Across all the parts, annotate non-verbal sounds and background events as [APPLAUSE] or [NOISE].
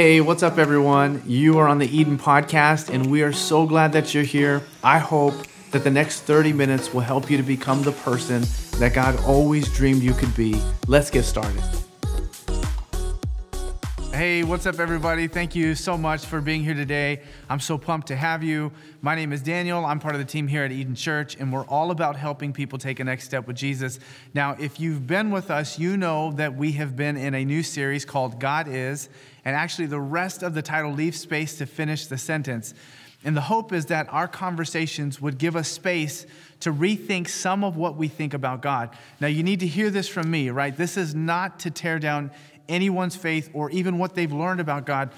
Hey, what's up, everyone? You are on the Eden Podcast, and we are so glad that you're here. I hope that the next 30 minutes will help you to become the person that God always dreamed you could be. Let's get started. Hey, what's up, everybody? Thank you so much for being here today. I'm so pumped to have you. My name is Daniel. I'm part of the team here at Eden Church, and we're all about helping people take a next step with Jesus. Now, if you've been with us, you know that we have been in a new series called God Is, and actually, the rest of the title leaves space to finish the sentence. And the hope is that our conversations would give us space to rethink some of what we think about God. Now, you need to hear this from me, right? This is not to tear down anyone's faith or even what they've learned about God,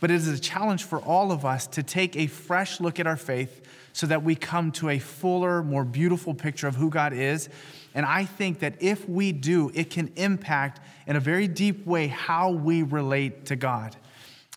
but it is a challenge for all of us to take a fresh look at our faith so that we come to a fuller, more beautiful picture of who God is. And I think that if we do, it can impact in a very deep way how we relate to God.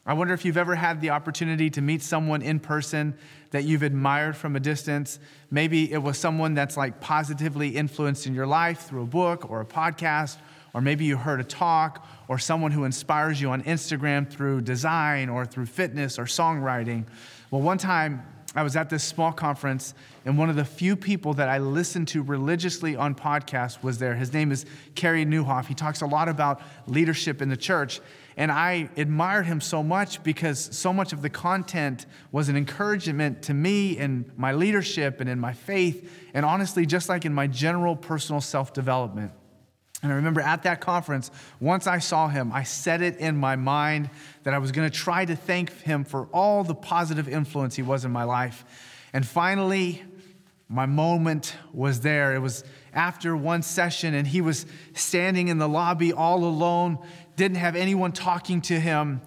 I wonder if you've ever had the opportunity to meet someone in person that you've admired from a distance. Maybe it was someone that's like positively influenced in your life through a book or a podcast, or maybe you heard a talk or someone who inspires you on Instagram through design or through fitness or songwriting. Well, one time I was at this small conference, and one of the few people that I listened to religiously on podcasts was there. His name is Carey Nieuwhof. He talks a lot about leadership in the church. And I admired him so much because so much of the content was an encouragement to me in my leadership and in my faith, and honestly, just like in my general personal self development. And I remember at that conference, once I saw him, I set it in my mind that I was going to try to thank him for all the positive influence he was in my life. And finally, my moment was there. It was after one session, and he was standing in the lobby all alone, didn't have anyone talking to him,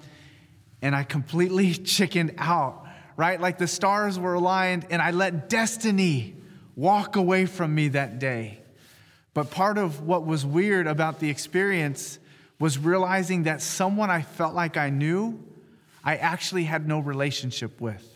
and I completely [LAUGHS] chickened out, right? Like the stars were aligned, and I let destiny walk away from me that day. But part of what was weird about the experience was realizing that someone I felt like I knew, I actually had no relationship with.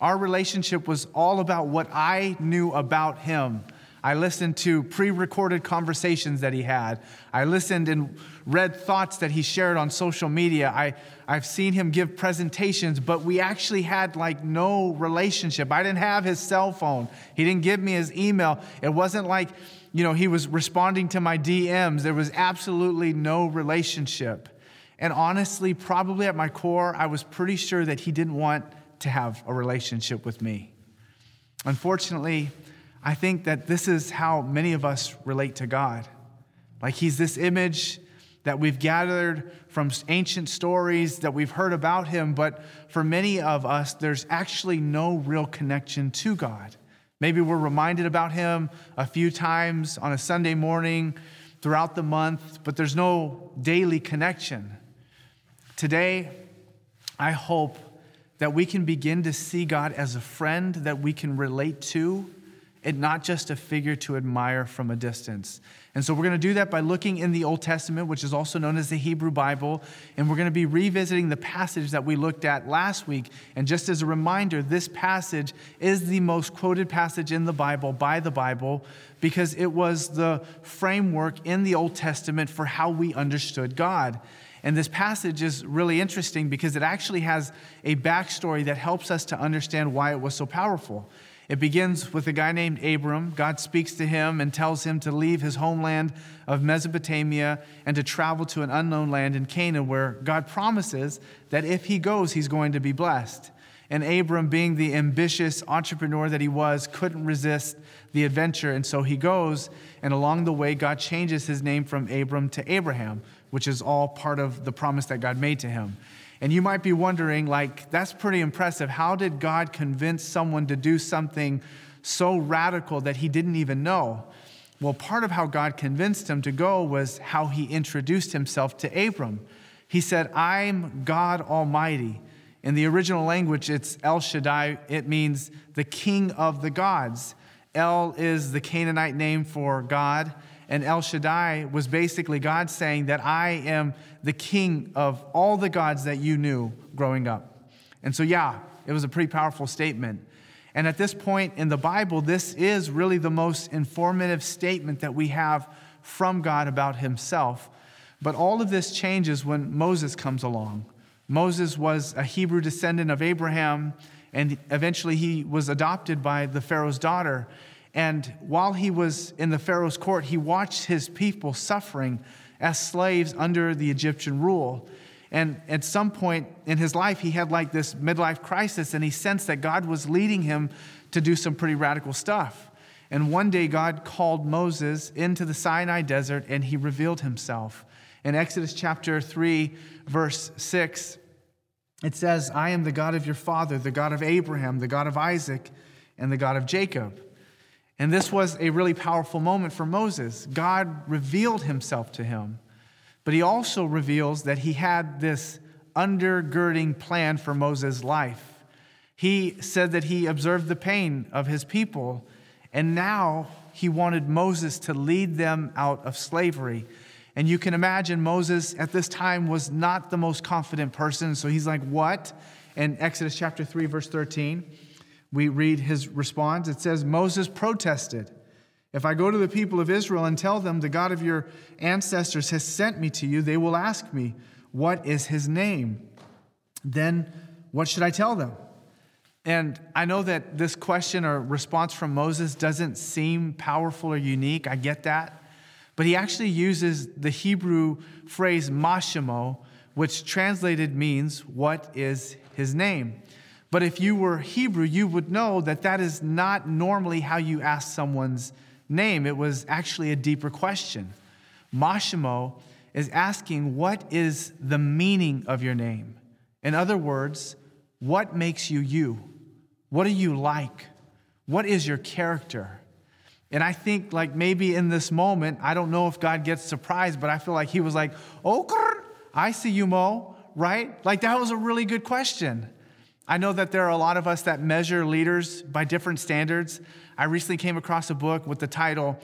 Our relationship was all about what I knew about him. I listened to pre recorded conversations that he had. I listened and read thoughts that he shared on social media. I, I've seen him give presentations, but we actually had like no relationship. I didn't have his cell phone, he didn't give me his email. It wasn't like you know, he was responding to my DMs. There was absolutely no relationship. And honestly, probably at my core, I was pretty sure that he didn't want to have a relationship with me. Unfortunately, I think that this is how many of us relate to God. Like he's this image that we've gathered from ancient stories that we've heard about him, but for many of us, there's actually no real connection to God. Maybe we're reminded about him a few times on a Sunday morning throughout the month, but there's no daily connection. Today, I hope that we can begin to see God as a friend that we can relate to and not just a figure to admire from a distance. And so we're going to do that by looking in the Old Testament, which is also known as the Hebrew Bible, and we're going to be revisiting the passage that we looked at last week. And just as a reminder, this passage is the most quoted passage in the Bible by the Bible because it was the framework in the Old Testament for how we understood God. And this passage is really interesting because it actually has a backstory that helps us to understand why it was so powerful. It begins with a guy named Abram. God speaks to him and tells him to leave his homeland of Mesopotamia and to travel to an unknown land in Canaan, where God promises that if he goes, he's going to be blessed. And Abram, being the ambitious entrepreneur that he was, couldn't resist the adventure. And so he goes, and along the way, God changes his name from Abram to Abraham, which is all part of the promise that God made to him. And you might be wondering, like, that's pretty impressive. How did God convince someone to do something so radical that he didn't even know? Well, part of how God convinced him to go was how he introduced himself to Abram. He said, I'm God Almighty. In the original language, it's El Shaddai. It means the king of the gods. El is the Canaanite name for God, and El Shaddai was basically God saying that I am the king of all the gods that you knew growing up. And so, yeah, it was a pretty powerful statement. And at this point in the Bible, this is really the most informative statement that we have from God about himself. But all of this changes when Moses comes along. Moses was a Hebrew descendant of Abraham, and eventually he was adopted by the Pharaoh's daughter. And while he was in the Pharaoh's court, he watched his people suffering as slaves under the Egyptian rule. And at some point in his life, he had like this midlife crisis, and he sensed that God was leading him to do some pretty radical stuff. And one day, God called Moses into the Sinai desert, and he revealed himself. In Exodus chapter 3, verse 6, it says, I am the God of your father, the God of Abraham, the God of Isaac, and the God of Jacob. And this was a really powerful moment for Moses. God revealed himself to him, but he also reveals that he had this undergirding plan for Moses' life. He said that he observed the pain of his people, and now he wanted Moses to lead them out of slavery. And you can imagine Moses at this time was not the most confident person, so he's like, What? In Exodus chapter 3, verse 13 we read his response. It says, Moses protested. If I go to the people of Israel and tell them, the God of your ancestors has sent me to you, they will ask me, What is his name? Then what should I tell them? And I know that this question or response from Moses doesn't seem powerful or unique. I get that. But he actually uses the Hebrew phrase mashemo, which translated means, What is his name? But if you were Hebrew, you would know that that is not normally how you ask someone's name. It was actually a deeper question. Mashimo is asking, What is the meaning of your name? In other words, what makes you you? What are you like? What is your character? And I think, like, maybe in this moment, I don't know if God gets surprised, but I feel like He was like, Oh, I see you, Mo, right? Like, that was a really good question. I know that there are a lot of us that measure leaders by different standards. I recently came across a book with the title,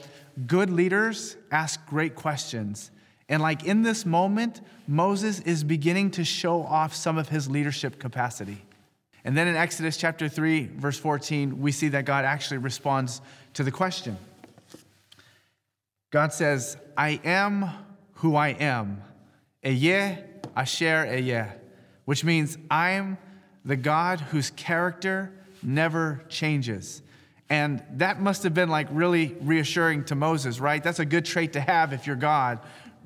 Good Leaders Ask Great Questions. And like in this moment, Moses is beginning to show off some of his leadership capacity. And then in Exodus chapter 3, verse 14, we see that God actually responds to the question. God says, I am who I am, Eyeh Asher Eyeh, which means I'm the God whose character never changes. And that must have been like really reassuring to Moses, right? That's a good trait to have if you're God.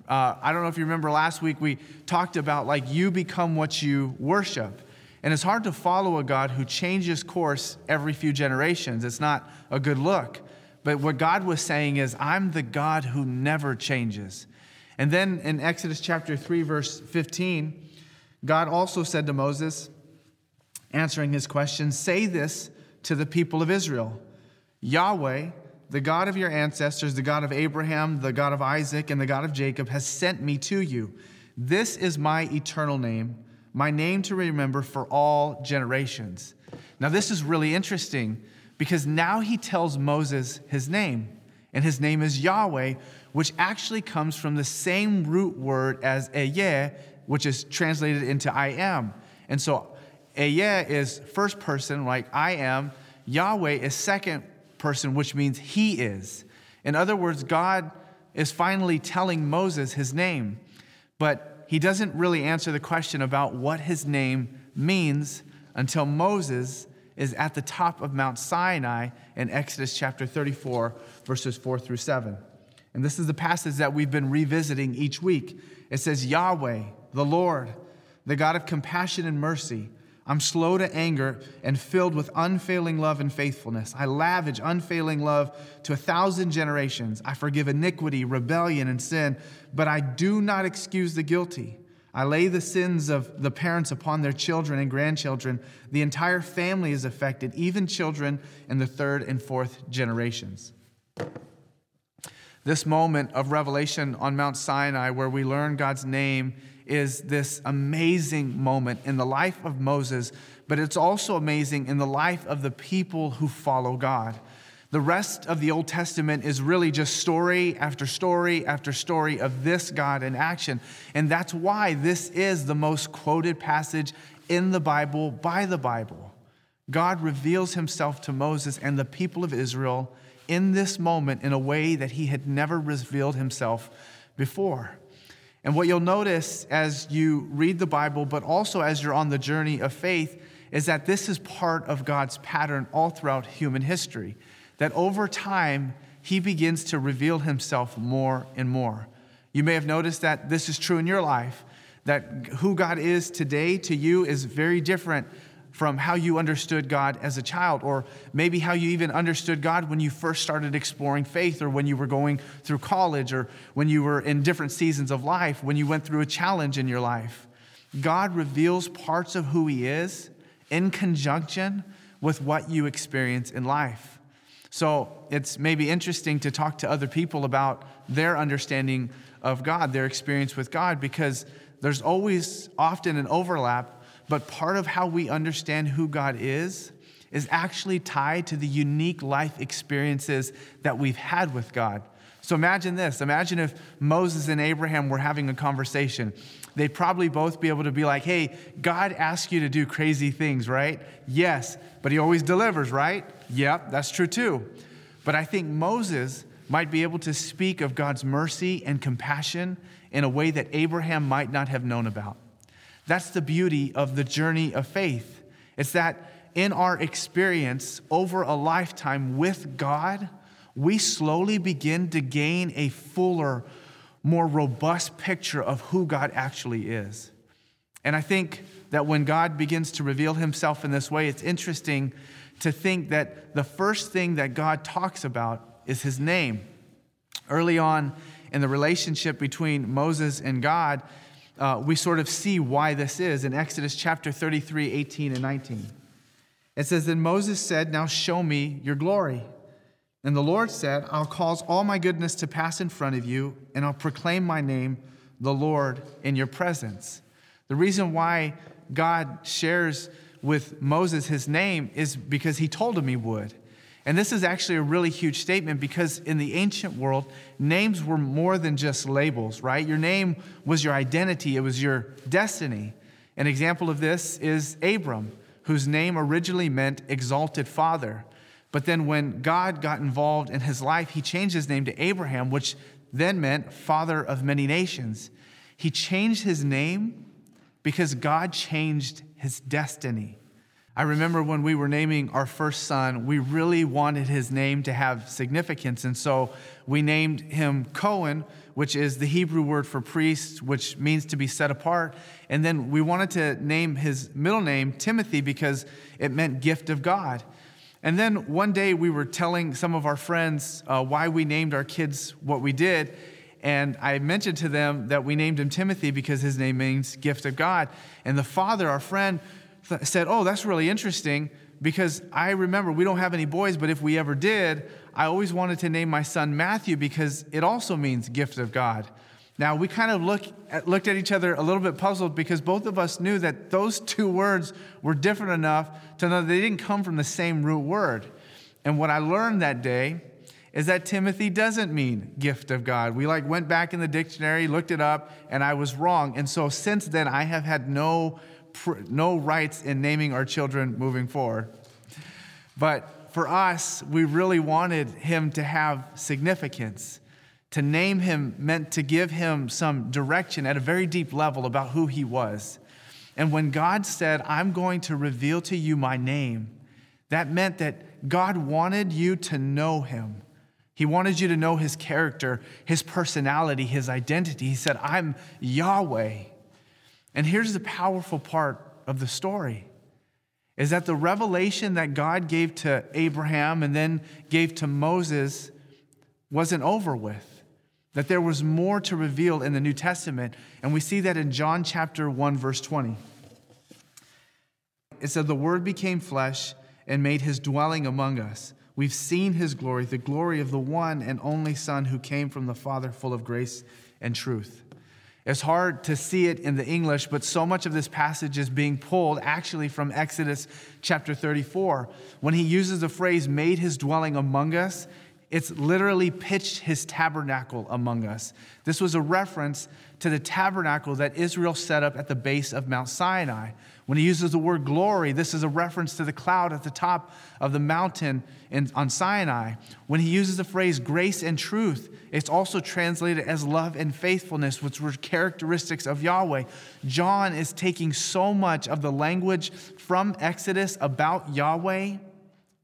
Uh, I don't know if you remember last week, we talked about like you become what you worship. And it's hard to follow a God who changes course every few generations. It's not a good look. But what God was saying is, I'm the God who never changes. And then in Exodus chapter 3, verse 15, God also said to Moses, answering his question, Say this to the people of Israel Yahweh, the God of your ancestors, the God of Abraham, the God of Isaac, and the God of Jacob, has sent me to you. This is my eternal name, my name to remember for all generations. Now, this is really interesting because now he tells Moses his name, and his name is Yahweh, which actually comes from the same root word as Eyeh, which is translated into I am. And so Eyeh is first person, like I am. Yahweh is second person, which means he is. In other words, God is finally telling Moses his name, but he doesn't really answer the question about what his name means until Moses is at the top of Mount Sinai in Exodus chapter 34, verses 4 through 7. And this is the passage that we've been revisiting each week. It says, Yahweh, the Lord, the God of compassion and mercy I'm slow to anger and filled with unfailing love and faithfulness. I lavish unfailing love to a thousand generations. I forgive iniquity, rebellion, and sin, but I do not excuse the guilty. I lay the sins of the parents upon their children and grandchildren. The entire family is affected, even children in the third and fourth generations. This moment of revelation on Mount Sinai, where we learn God's name is this amazing moment in the life of Moses, but it's also amazing in the life of the people who follow God. The rest of the Old Testament is really just story after story after story of this God in action. And that's why this is the most quoted passage in the Bible by the Bible. God reveals himself to Moses and the people of Israel in this moment in a way that he had never revealed himself before. And what you'll notice as you read the Bible, but also as you're on the journey of faith, is that this is part of God's pattern all throughout human history. That over time, He begins to reveal Himself more and more. You may have noticed that this is true in your life, that who God is today to you is very different from how you understood God as a child, or maybe how you even understood God when you first started exploring faith, or when you were going through college, or when you were in different seasons of life, when you went through a challenge in your life. God reveals parts of who He is in conjunction with what you experience in life. So it's maybe interesting to talk to other people about their understanding of God, their experience with God, because there's always often an overlap but part of how we understand who God is is actually tied to the unique life experiences that we've had with God. So imagine this imagine if Moses and Abraham were having a conversation. They'd probably both be able to be like, hey, God asks you to do crazy things, right? Yes, but he always delivers, right? Yep, that's true too. But I think Moses might be able to speak of God's mercy and compassion in a way that Abraham might not have known about. That's the beauty of the journey of faith. It's that in our experience over a lifetime with God, we slowly begin to gain a fuller, more robust picture of who God actually is. And I think that when God begins to reveal himself in this way, it's interesting to think that the first thing that God talks about is his name. Early on in the relationship between Moses and God, uh, we sort of see why this is in Exodus chapter 33, 18 and 19. It says, Then Moses said, Now show me your glory. And the Lord said, I'll cause all my goodness to pass in front of you, and I'll proclaim my name, the Lord, in your presence. The reason why God shares with Moses his name is because he told him he would. And this is actually a really huge statement because in the ancient world, names were more than just labels, right? Your name was your identity, it was your destiny. An example of this is Abram, whose name originally meant exalted father. But then when God got involved in his life, he changed his name to Abraham, which then meant father of many nations. He changed his name because God changed his destiny. I remember when we were naming our first son, we really wanted his name to have significance. And so we named him Cohen, which is the Hebrew word for priest, which means to be set apart. And then we wanted to name his middle name Timothy because it meant gift of God. And then one day we were telling some of our friends uh, why we named our kids what we did. And I mentioned to them that we named him Timothy because his name means gift of God. And the father, our friend, said, Oh, that's really interesting because I remember we don't have any boys, but if we ever did, I always wanted to name my son Matthew because it also means gift of God. Now, we kind of look at, looked at each other a little bit puzzled because both of us knew that those two words were different enough to know they didn't come from the same root word. And what I learned that day is that Timothy doesn't mean gift of God. We like went back in the dictionary, looked it up, and I was wrong. And so since then, I have had no no rights in naming our children moving forward. But for us, we really wanted him to have significance. To name him meant to give him some direction at a very deep level about who he was. And when God said, I'm going to reveal to you my name, that meant that God wanted you to know him. He wanted you to know his character, his personality, his identity. He said, I'm Yahweh. And here's the powerful part of the story is that the revelation that God gave to Abraham and then gave to Moses wasn't over with. That there was more to reveal in the New Testament. And we see that in John chapter 1, verse 20. It said, The Word became flesh and made his dwelling among us. We've seen his glory, the glory of the one and only Son who came from the Father, full of grace and truth. It's hard to see it in the English, but so much of this passage is being pulled actually from Exodus chapter 34. When he uses the phrase, made his dwelling among us, It's literally pitched his tabernacle among us. This was a reference to the tabernacle that Israel set up at the base of Mount Sinai. When he uses the word glory, this is a reference to the cloud at the top of the mountain in, on Sinai. When he uses the phrase grace and truth, it's also translated as love and faithfulness, which were characteristics of Yahweh. John is taking so much of the language from Exodus about Yahweh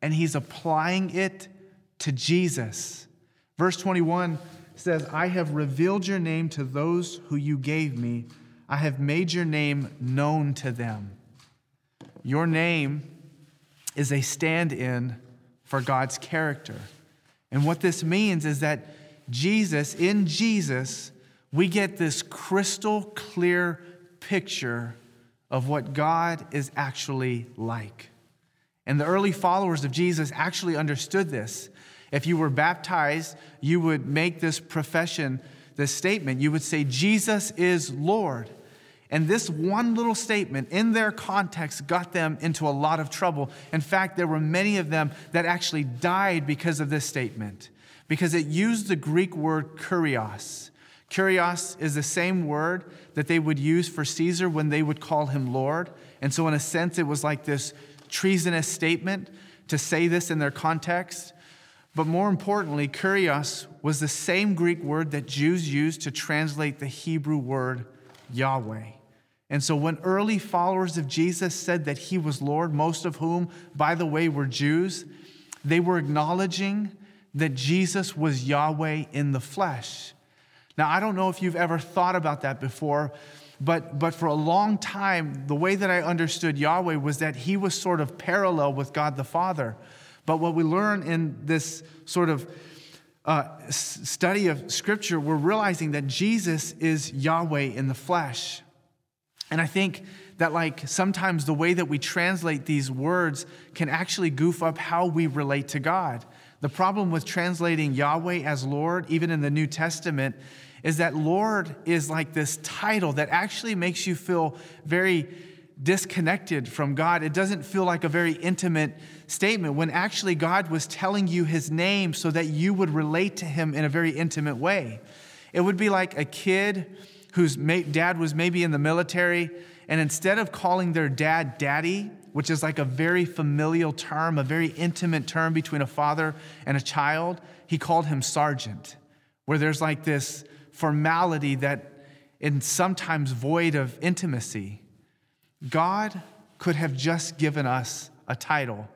and he's applying it to Jesus. Verse 21 says, I have revealed your name to those who you gave me. I have made your name known to them. Your name is a stand in for God's character. And what this means is that Jesus, in Jesus, we get this crystal clear picture of what God is actually like. And the early followers of Jesus actually understood this. If you were baptized, you would make this profession, this statement. You would say, Jesus is Lord. And this one little statement in their context got them into a lot of trouble. In fact, there were many of them that actually died because of this statement, because it used the Greek word kurios. Kurios is the same word that they would use for Caesar when they would call him Lord. And so, in a sense, it was like this treasonous statement to say this in their context. But more importantly, kurios was the same Greek word that Jews used to translate the Hebrew word Yahweh. And so when early followers of Jesus said that he was Lord, most of whom, by the way, were Jews, they were acknowledging that Jesus was Yahweh in the flesh. Now, I don't know if you've ever thought about that before, but, but for a long time, the way that I understood Yahweh was that he was sort of parallel with God the Father. But what we learn in this sort of uh, study of Scripture, we're realizing that Jesus is Yahweh in the flesh. And I think that, like, sometimes the way that we translate these words can actually goof up how we relate to God. The problem with translating Yahweh as Lord, even in the New Testament, is that Lord is like this title that actually makes you feel very disconnected from God. It doesn't feel like a very intimate statement when actually God was telling you his name so that you would relate to him in a very intimate way. It would be like a kid whose dad was maybe in the military, and instead of calling their dad daddy, which is like a very familial term, a very intimate term between a father and a child, he called him sergeant, where there's like this formality that is sometimes void of intimacy. God could have just given us a title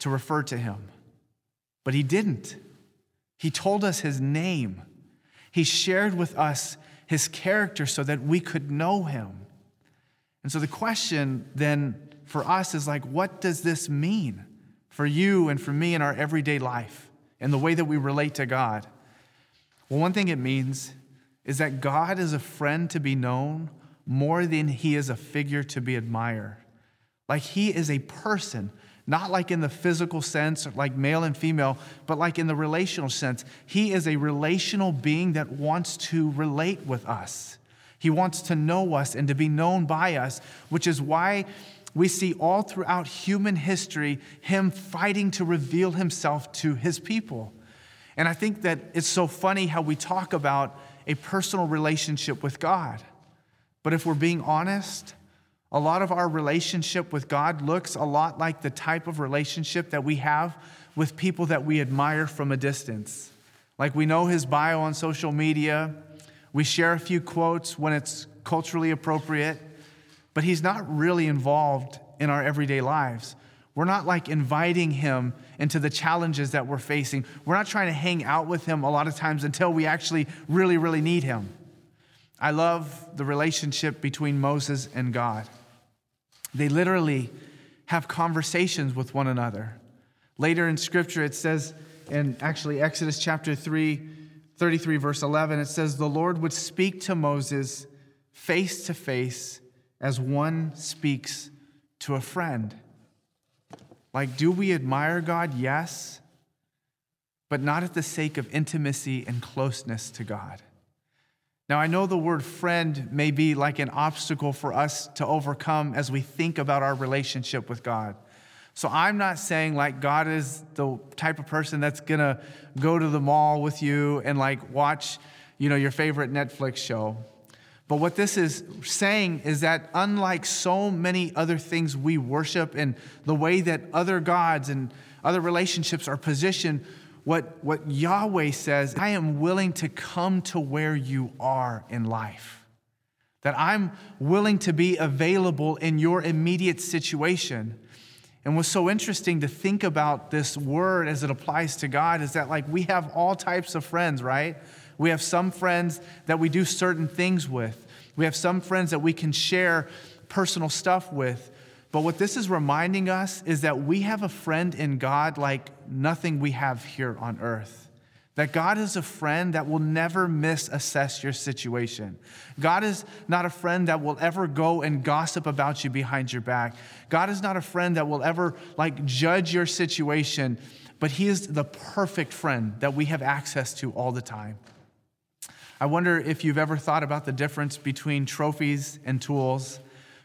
to refer to him, but he didn't. He told us his name. He shared with us his character so that we could know him. And so the question then for us is like, what does this mean for you and for me in our everyday life and the way that we relate to God? Well, one thing it means is that God is a friend to be known more than he is a figure to be admired. Like he is a person, not like in the physical sense, like male and female, but like in the relational sense. He is a relational being that wants to relate with us. He wants to know us and to be known by us, which is why we see all throughout human history him fighting to reveal himself to his people. And I think that it's so funny how we talk about a personal relationship with God. But if we're being honest, a lot of our relationship with God looks a lot like the type of relationship that we have with people that we admire from a distance. Like we know his bio on social media, we share a few quotes when it's culturally appropriate, but he's not really involved in our everyday lives. We're not like inviting him into the challenges that we're facing. We're not trying to hang out with him a lot of times until we actually really, really need him. I love the relationship between Moses and God. They literally have conversations with one another. Later in scripture, it says, in actually Exodus chapter 3, 33, verse 11, it says, The Lord would speak to Moses face to face as one speaks to a friend. Like, do we admire God? Yes, but not at the sake of intimacy and closeness to God. Now, I know the word friend may be like an obstacle for us to overcome as we think about our relationship with God. So I'm not saying like God is the type of person that's to go to the mall with you and like watch, you know, your favorite Netflix show. But what this is saying is that unlike so many other things we worship and the way that other gods and other relationships are positioned, what, what Yahweh says, I am willing to come to where you are in life. That I'm willing to be available in your immediate situation. And what's so interesting to think about this word as it applies to God is that, like, we have all types of friends, right? We have some friends that we do certain things with. We have some friends that we can share personal stuff with. But what this is reminding us is that we have a friend in God like nothing we have here on earth. That God is a friend that will never misassess your situation. God is not a friend that will ever go and gossip about you behind your back. God is not a friend that will ever like judge your situation, but He is the perfect friend that we have access to all the time. I wonder if you've ever thought about the difference between trophies and tools.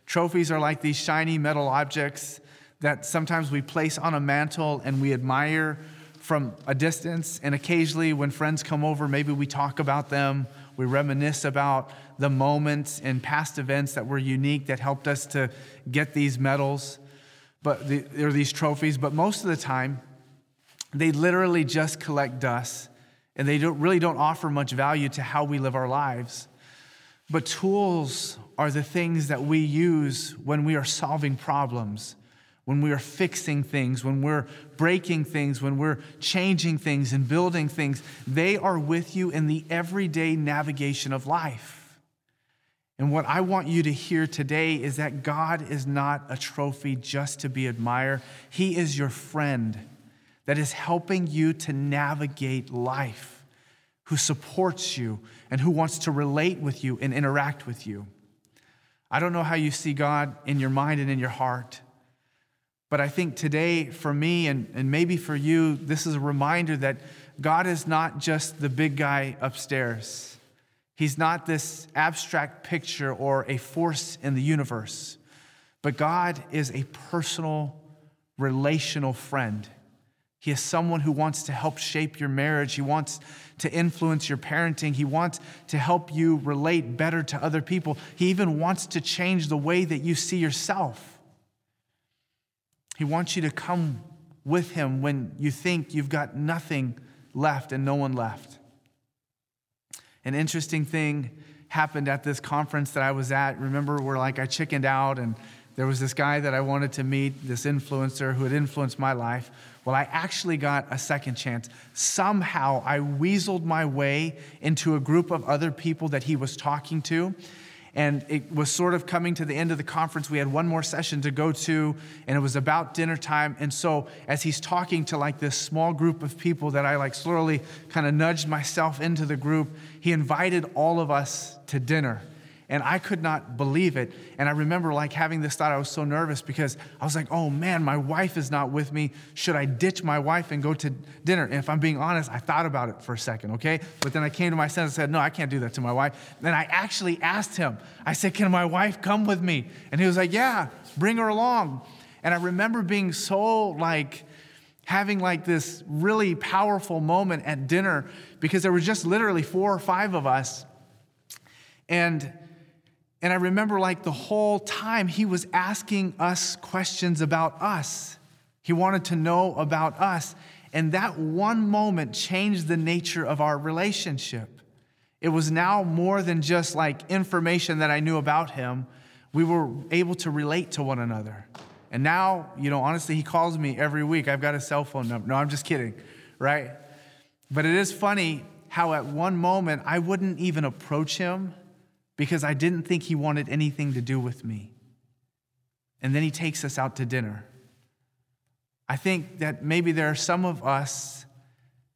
Trophies are like these shiny metal objects that sometimes we place on a mantle and we admire from a distance. And occasionally, when friends come over, maybe we talk about them. We reminisce about the moments and past events that were unique that helped us to get these medals, but the, or these trophies. But most of the time, they literally just collect dust and they don't, really don't offer much value to how we live our lives. But tools are the things that we use when we are solving problems, when we are fixing things, when we're breaking things, when we're changing things and building things. They are with you in the everyday navigation of life. And what I want you to hear today is that God is not a trophy just to be admired, He is your friend that is helping you to navigate life, who supports you and who wants to relate with you and interact with you. I don't know how you see God in your mind and in your heart, but I think today, for me and, and maybe for you, this is a reminder that God is not just the big guy upstairs. He's not this abstract picture or a force in the universe, but God is a personal, relational friend he is someone who wants to help shape your marriage. He wants to influence your parenting. He wants to help you relate better to other people. He even wants to change the way that you see yourself. He wants you to come with him when you think you've got nothing left and no one left. An interesting thing happened at this conference that I was at. Remember, where like I chickened out and there was this guy that I wanted to meet, this influencer who had influenced my life. Well, I actually got a second chance. Somehow I weaseled my way into a group of other people that he was talking to. And it was sort of coming to the end of the conference. We had one more session to go to, and it was about dinner time. And so, as he's talking to like this small group of people that I like slowly kind of nudged myself into the group, he invited all of us to dinner and I could not believe it. And I remember like having this thought, I was so nervous because I was like, oh man, my wife is not with me. Should I ditch my wife and go to dinner? And if I'm being honest, I thought about it for a second, okay? But then I came to my senses and said, no, I can't do that to my wife. Then I actually asked him, I said, can my wife come with me? And he was like, yeah, bring her along. And I remember being so like, having like this really powerful moment at dinner because there were just literally four or five of us. And and I remember, like, the whole time he was asking us questions about us. He wanted to know about us. And that one moment changed the nature of our relationship. It was now more than just like information that I knew about him. We were able to relate to one another. And now, you know, honestly, he calls me every week. I've got a cell phone number. No, I'm just kidding, right? But it is funny how at one moment I wouldn't even approach him because I didn't think he wanted anything to do with me. And then he takes us out to dinner. I think that maybe there are some of us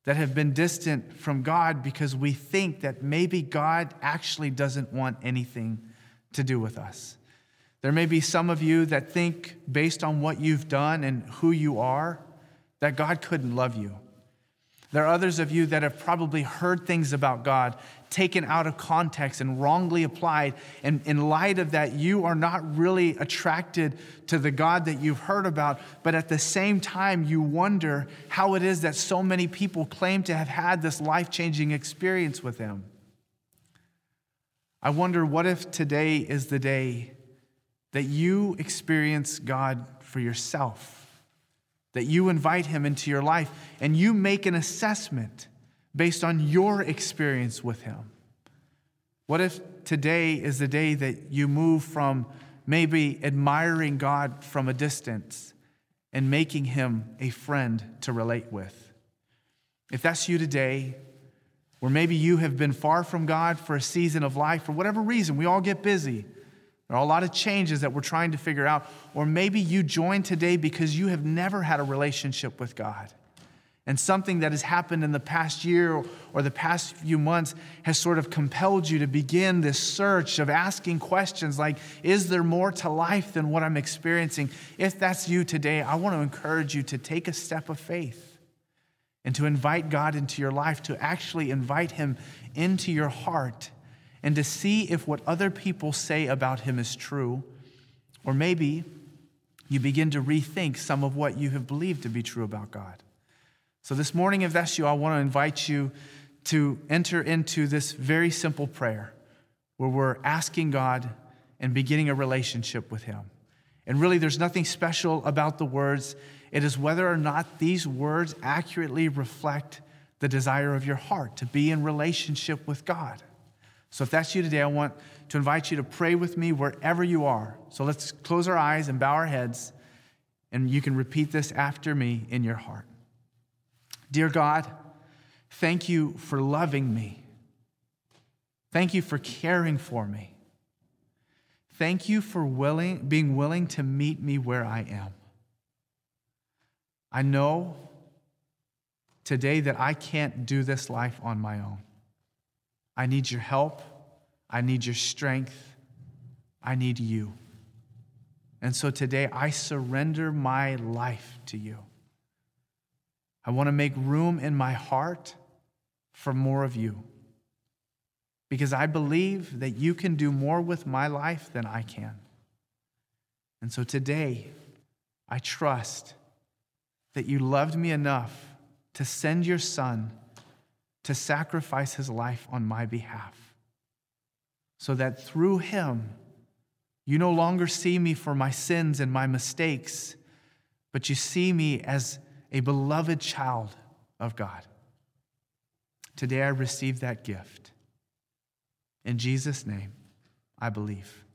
that have been distant from God because we think that maybe God actually doesn't want anything to do with us. There may be some of you that think, based on what you've done and who you are, that God couldn't love you. There are others of you that have probably heard things about God taken out of context and wrongly applied. And in light of that, you are not really attracted to the God that you've heard about. But at the same time, you wonder how it is that so many people claim to have had this life changing experience with Him. I wonder what if today is the day that you experience God for yourself? That you invite him into your life and you make an assessment based on your experience with him. What if today is the day that you move from maybe admiring God from a distance and making him a friend to relate with? If that's you today, or maybe you have been far from God for a season of life, for whatever reason, we all get busy. There are a lot of changes that we're trying to figure out. Or maybe you joined today because you have never had a relationship with God. And something that has happened in the past year or the past few months has sort of compelled you to begin this search of asking questions like, is there more to life than what I'm experiencing? If that's you today, I want to encourage you to take a step of faith and to invite God into your life, to actually invite Him into your heart and to see if what other people say about him is true, or maybe you begin to rethink some of what you have believed to be true about God. So, this morning, if that's you, I want to invite you to enter into this very simple prayer where we're asking God and beginning a relationship with Him. And really, there's nothing special about the words. It is whether or not these words accurately reflect the desire of your heart to be in relationship with God. So if that's you today, I want to invite you to pray with me wherever you are. So let's close our eyes and bow our heads, and you can repeat this after me in your heart. Dear God, thank you for loving me. Thank you for caring for me. Thank you for willing, being willing to meet me where I am. I know today that I can't do this life on my own. I need your help. I need your strength. I need you. And so today I surrender my life to you. I want to make room in my heart for more of you because I believe that you can do more with my life than I can. And so today, I trust that you loved me enough to send your son to sacrifice his life on my behalf, so that through him, you no longer see me for my sins and my mistakes, but you see me as a beloved child of God. Today I receive that gift. In Jesus' name, I believe.